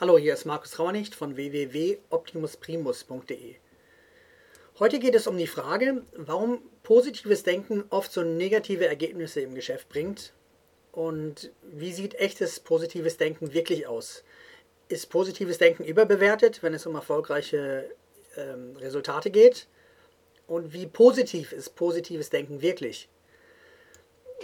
Hallo, hier ist Markus Raunicht von www.optimusprimus.de. Heute geht es um die Frage, warum positives Denken oft so negative Ergebnisse im Geschäft bringt und wie sieht echtes positives Denken wirklich aus? Ist positives Denken überbewertet, wenn es um erfolgreiche ähm, Resultate geht? Und wie positiv ist positives Denken wirklich?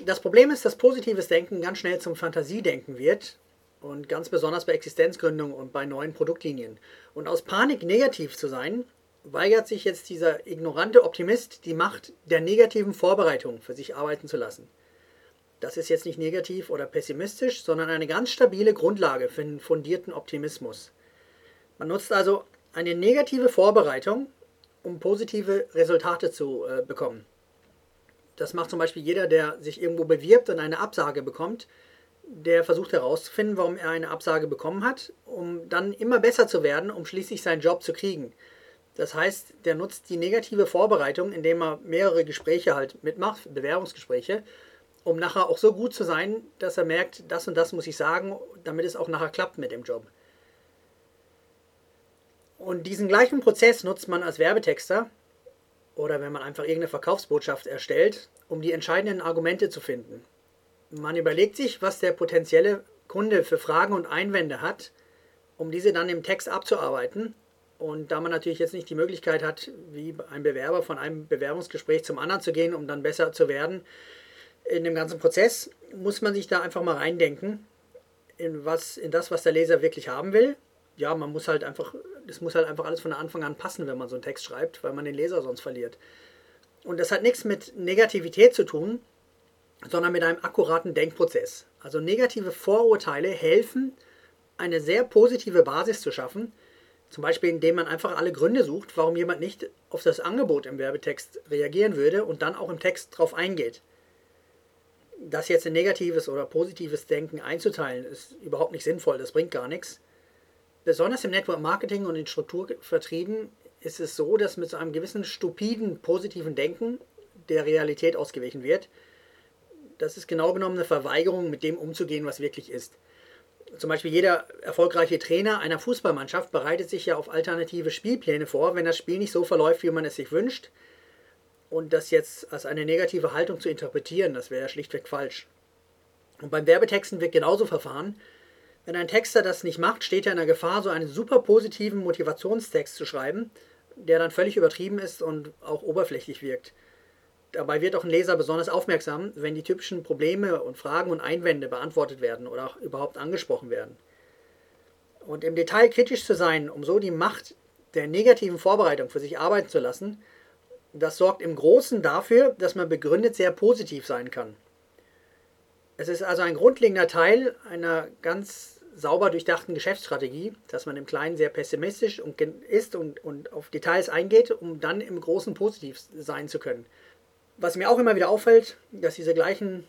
Das Problem ist, dass positives Denken ganz schnell zum Fantasiedenken wird und ganz besonders bei Existenzgründung und bei neuen Produktlinien. Und aus Panik negativ zu sein, weigert sich jetzt dieser ignorante Optimist die Macht der negativen Vorbereitung für sich arbeiten zu lassen. Das ist jetzt nicht negativ oder pessimistisch, sondern eine ganz stabile Grundlage für einen fundierten Optimismus. Man nutzt also eine negative Vorbereitung, um positive Resultate zu äh, bekommen. Das macht zum Beispiel jeder, der sich irgendwo bewirbt und eine Absage bekommt, der versucht herauszufinden, warum er eine Absage bekommen hat, um dann immer besser zu werden, um schließlich seinen Job zu kriegen. Das heißt, der nutzt die negative Vorbereitung, indem er mehrere Gespräche halt mitmacht, Bewerbungsgespräche, um nachher auch so gut zu sein, dass er merkt, das und das muss ich sagen, damit es auch nachher klappt mit dem Job. Und diesen gleichen Prozess nutzt man als Werbetexter oder wenn man einfach irgendeine Verkaufsbotschaft erstellt, um die entscheidenden Argumente zu finden man überlegt sich, was der potenzielle Kunde für Fragen und Einwände hat, um diese dann im Text abzuarbeiten. Und da man natürlich jetzt nicht die Möglichkeit hat, wie ein Bewerber von einem Bewerbungsgespräch zum anderen zu gehen, um dann besser zu werden, in dem ganzen Prozess muss man sich da einfach mal reindenken, in, was, in das, was der Leser wirklich haben will. Ja, man muss halt einfach, das muss halt einfach alles von Anfang an passen, wenn man so einen Text schreibt, weil man den Leser sonst verliert. Und das hat nichts mit Negativität zu tun, sondern mit einem akkuraten Denkprozess. Also negative Vorurteile helfen, eine sehr positive Basis zu schaffen, zum Beispiel indem man einfach alle Gründe sucht, warum jemand nicht auf das Angebot im Werbetext reagieren würde und dann auch im Text darauf eingeht. Das jetzt in negatives oder positives Denken einzuteilen, ist überhaupt nicht sinnvoll, das bringt gar nichts. Besonders im Network Marketing und in Strukturvertrieben ist es so, dass mit so einem gewissen stupiden positiven Denken der Realität ausgewichen wird das ist genau genommen eine Verweigerung, mit dem umzugehen, was wirklich ist. Zum Beispiel jeder erfolgreiche Trainer einer Fußballmannschaft bereitet sich ja auf alternative Spielpläne vor, wenn das Spiel nicht so verläuft, wie man es sich wünscht. Und das jetzt als eine negative Haltung zu interpretieren, das wäre schlichtweg falsch. Und beim Werbetexten wird genauso verfahren. Wenn ein Texter das nicht macht, steht er in der Gefahr, so einen super positiven Motivationstext zu schreiben, der dann völlig übertrieben ist und auch oberflächlich wirkt. Dabei wird auch ein Leser besonders aufmerksam, wenn die typischen Probleme und Fragen und Einwände beantwortet werden oder auch überhaupt angesprochen werden. Und im Detail kritisch zu sein, um so die Macht der negativen Vorbereitung für sich arbeiten zu lassen, das sorgt im Großen dafür, dass man begründet sehr positiv sein kann. Es ist also ein grundlegender Teil einer ganz sauber durchdachten Geschäftsstrategie, dass man im Kleinen sehr pessimistisch ist und, und auf Details eingeht, um dann im Großen positiv sein zu können. Was mir auch immer wieder auffällt, dass diese gleichen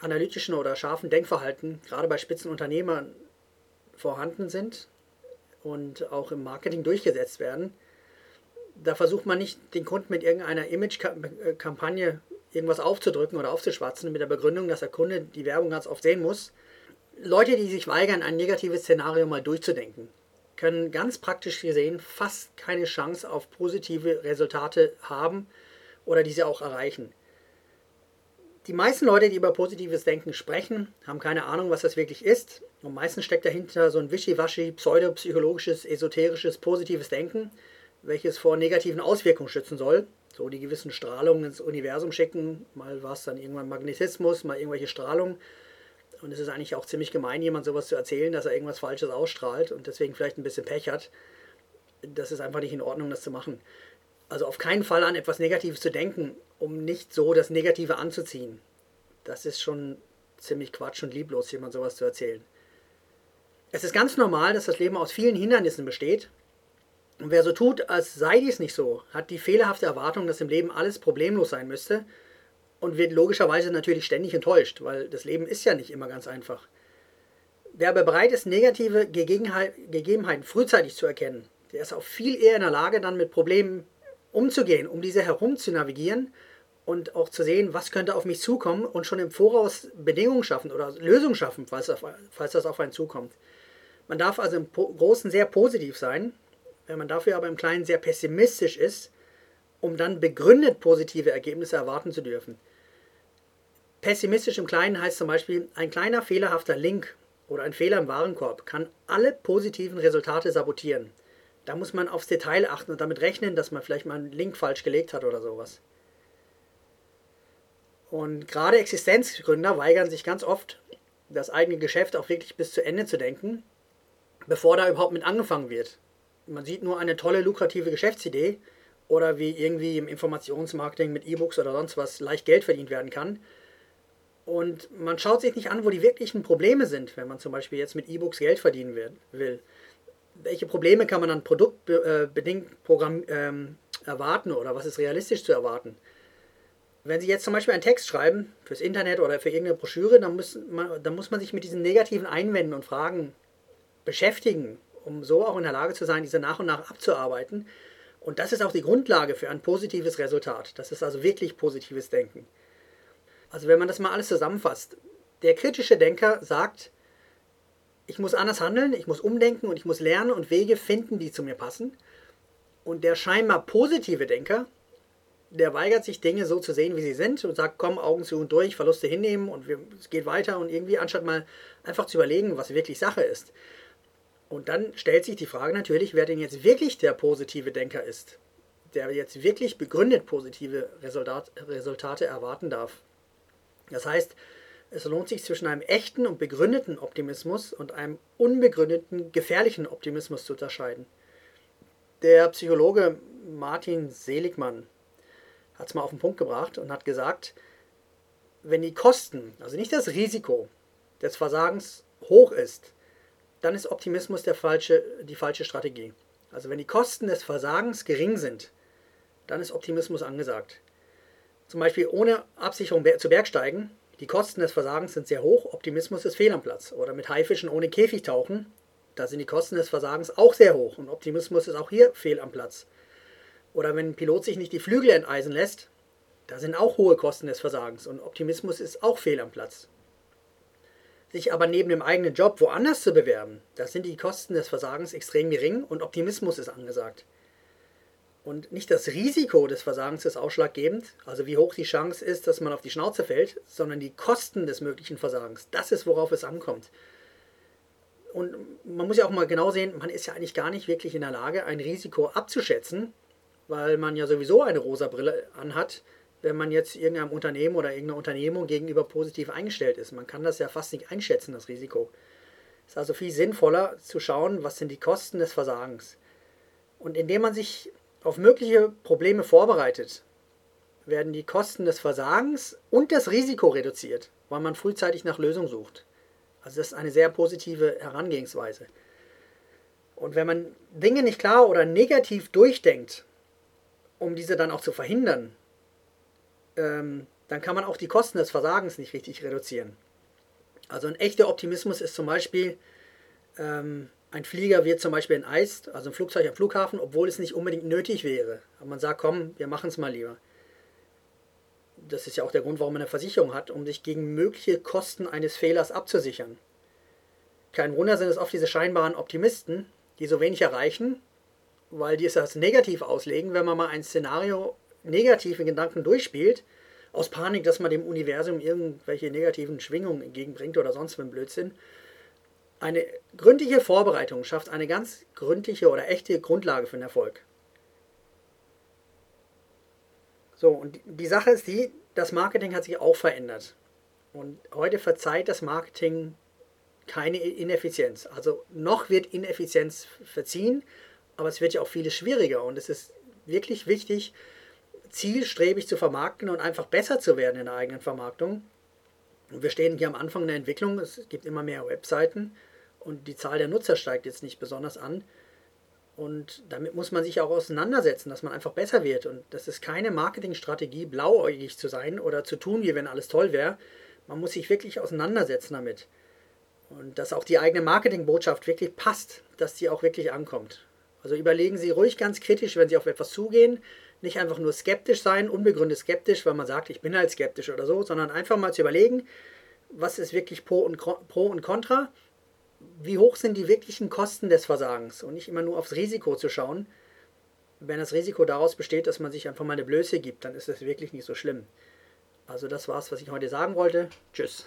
analytischen oder scharfen Denkverhalten gerade bei Spitzenunternehmern vorhanden sind und auch im Marketing durchgesetzt werden. Da versucht man nicht, den Kunden mit irgendeiner Image-Kampagne irgendwas aufzudrücken oder aufzuschwatzen mit der Begründung, dass der Kunde die Werbung ganz oft sehen muss. Leute, die sich weigern, ein negatives Szenario mal durchzudenken, können ganz praktisch gesehen fast keine Chance auf positive Resultate haben, oder diese auch erreichen. Die meisten Leute, die über positives Denken sprechen, haben keine Ahnung, was das wirklich ist. Und meistens steckt dahinter so ein wischiwaschi, pseudopsychologisches, esoterisches, positives Denken, welches vor negativen Auswirkungen schützen soll. So die gewissen Strahlungen ins Universum schicken. Mal war es dann irgendwann Magnetismus, mal irgendwelche Strahlungen. Und es ist eigentlich auch ziemlich gemein, jemand sowas zu erzählen, dass er irgendwas Falsches ausstrahlt und deswegen vielleicht ein bisschen Pech hat. Das ist einfach nicht in Ordnung, das zu machen. Also auf keinen Fall an etwas Negatives zu denken, um nicht so das Negative anzuziehen. Das ist schon ziemlich Quatsch und lieblos, jemand sowas zu erzählen. Es ist ganz normal, dass das Leben aus vielen Hindernissen besteht. Und wer so tut, als sei dies nicht so, hat die fehlerhafte Erwartung, dass im Leben alles problemlos sein müsste und wird logischerweise natürlich ständig enttäuscht, weil das Leben ist ja nicht immer ganz einfach. Wer aber bereit ist, negative Gegebenheiten frühzeitig zu erkennen, der ist auch viel eher in der Lage, dann mit Problemen umzugehen, um diese herum zu navigieren und auch zu sehen, was könnte auf mich zukommen und schon im Voraus Bedingungen schaffen oder Lösungen schaffen, falls, falls das auf einen zukommt. Man darf also im Großen sehr positiv sein, wenn man dafür aber im Kleinen sehr pessimistisch ist, um dann begründet positive Ergebnisse erwarten zu dürfen. Pessimistisch im Kleinen heißt zum Beispiel, ein kleiner fehlerhafter Link oder ein Fehler im Warenkorb kann alle positiven Resultate sabotieren. Da muss man aufs Detail achten und damit rechnen, dass man vielleicht mal einen Link falsch gelegt hat oder sowas. Und gerade Existenzgründer weigern sich ganz oft, das eigene Geschäft auch wirklich bis zu Ende zu denken, bevor da überhaupt mit angefangen wird. Man sieht nur eine tolle, lukrative Geschäftsidee oder wie irgendwie im Informationsmarketing mit E-Books oder sonst was leicht Geld verdient werden kann. Und man schaut sich nicht an, wo die wirklichen Probleme sind, wenn man zum Beispiel jetzt mit E-Books Geld verdienen will. Welche Probleme kann man dann produktbedingt Programm, ähm, erwarten oder was ist realistisch zu erwarten? Wenn Sie jetzt zum Beispiel einen Text schreiben fürs Internet oder für irgendeine Broschüre, dann muss man, dann muss man sich mit diesen negativen Einwänden und Fragen beschäftigen, um so auch in der Lage zu sein, diese nach und nach abzuarbeiten. Und das ist auch die Grundlage für ein positives Resultat. Das ist also wirklich positives Denken. Also wenn man das mal alles zusammenfasst, der kritische Denker sagt, ich muss anders handeln, ich muss umdenken und ich muss lernen und Wege finden, die zu mir passen. Und der scheinbar positive Denker, der weigert sich, Dinge so zu sehen, wie sie sind und sagt, komm, Augen zu und durch, Verluste hinnehmen und wir, es geht weiter und irgendwie, anstatt mal einfach zu überlegen, was wirklich Sache ist. Und dann stellt sich die Frage natürlich, wer denn jetzt wirklich der positive Denker ist, der jetzt wirklich begründet positive Resultat, Resultate erwarten darf. Das heißt, es lohnt sich zwischen einem echten und begründeten Optimismus und einem unbegründeten, gefährlichen Optimismus zu unterscheiden. Der Psychologe Martin Seligmann hat es mal auf den Punkt gebracht und hat gesagt, wenn die Kosten, also nicht das Risiko des Versagens hoch ist, dann ist Optimismus der falsche, die falsche Strategie. Also wenn die Kosten des Versagens gering sind, dann ist Optimismus angesagt. Zum Beispiel ohne Absicherung zu Bergsteigen, die Kosten des Versagens sind sehr hoch, Optimismus ist fehl am Platz. Oder mit Haifischen ohne Käfig tauchen, da sind die Kosten des Versagens auch sehr hoch und Optimismus ist auch hier fehl am Platz. Oder wenn ein Pilot sich nicht die Flügel enteisen lässt, da sind auch hohe Kosten des Versagens und Optimismus ist auch fehl am Platz sich aber neben dem eigenen Job woanders zu bewerben, da sind die Kosten des Versagens extrem gering und Optimismus ist angesagt. Und nicht das Risiko des Versagens ist ausschlaggebend, also wie hoch die Chance ist, dass man auf die Schnauze fällt, sondern die Kosten des möglichen Versagens. Das ist, worauf es ankommt. Und man muss ja auch mal genau sehen, man ist ja eigentlich gar nicht wirklich in der Lage, ein Risiko abzuschätzen, weil man ja sowieso eine rosa Brille anhat wenn man jetzt irgendeinem Unternehmen oder irgendeiner Unternehmung gegenüber positiv eingestellt ist. Man kann das ja fast nicht einschätzen, das Risiko. Es ist also viel sinnvoller zu schauen, was sind die Kosten des Versagens. Und indem man sich auf mögliche Probleme vorbereitet, werden die Kosten des Versagens und das Risiko reduziert, weil man frühzeitig nach Lösungen sucht. Also das ist eine sehr positive Herangehensweise. Und wenn man Dinge nicht klar oder negativ durchdenkt, um diese dann auch zu verhindern, ähm, dann kann man auch die Kosten des Versagens nicht richtig reduzieren. Also ein echter Optimismus ist zum Beispiel, ähm, ein Flieger wird zum Beispiel enteist, also ein Flugzeug am Flughafen, obwohl es nicht unbedingt nötig wäre. Aber man sagt, komm, wir machen es mal lieber. Das ist ja auch der Grund, warum man eine Versicherung hat, um sich gegen mögliche Kosten eines Fehlers abzusichern. Kein Wunder sind es oft diese scheinbaren Optimisten, die so wenig erreichen, weil die es als negativ auslegen, wenn man mal ein Szenario negative Gedanken durchspielt, aus Panik, dass man dem Universum irgendwelche negativen Schwingungen entgegenbringt oder sonst wenn Blödsinn. Eine gründliche Vorbereitung schafft eine ganz gründliche oder echte Grundlage für den Erfolg. So, und die Sache ist die, das Marketing hat sich auch verändert. Und heute verzeiht das Marketing keine Ineffizienz. Also noch wird Ineffizienz verziehen, aber es wird ja auch vieles schwieriger. Und es ist wirklich wichtig, zielstrebig zu vermarkten und einfach besser zu werden in der eigenen Vermarktung. Wir stehen hier am Anfang der Entwicklung, es gibt immer mehr Webseiten und die Zahl der Nutzer steigt jetzt nicht besonders an. Und damit muss man sich auch auseinandersetzen, dass man einfach besser wird. Und das ist keine Marketingstrategie, blauäugig zu sein oder zu tun, wie wenn alles toll wäre. Man muss sich wirklich auseinandersetzen damit. Und dass auch die eigene Marketingbotschaft wirklich passt, dass die auch wirklich ankommt. Also überlegen Sie ruhig ganz kritisch, wenn Sie auf etwas zugehen, nicht einfach nur skeptisch sein, unbegründet skeptisch, weil man sagt, ich bin halt skeptisch oder so, sondern einfach mal zu überlegen, was ist wirklich Pro und, Pro und Contra, wie hoch sind die wirklichen Kosten des Versagens und nicht immer nur aufs Risiko zu schauen. Wenn das Risiko daraus besteht, dass man sich einfach mal eine Blöße gibt, dann ist das wirklich nicht so schlimm. Also das war's, was ich heute sagen wollte. Tschüss.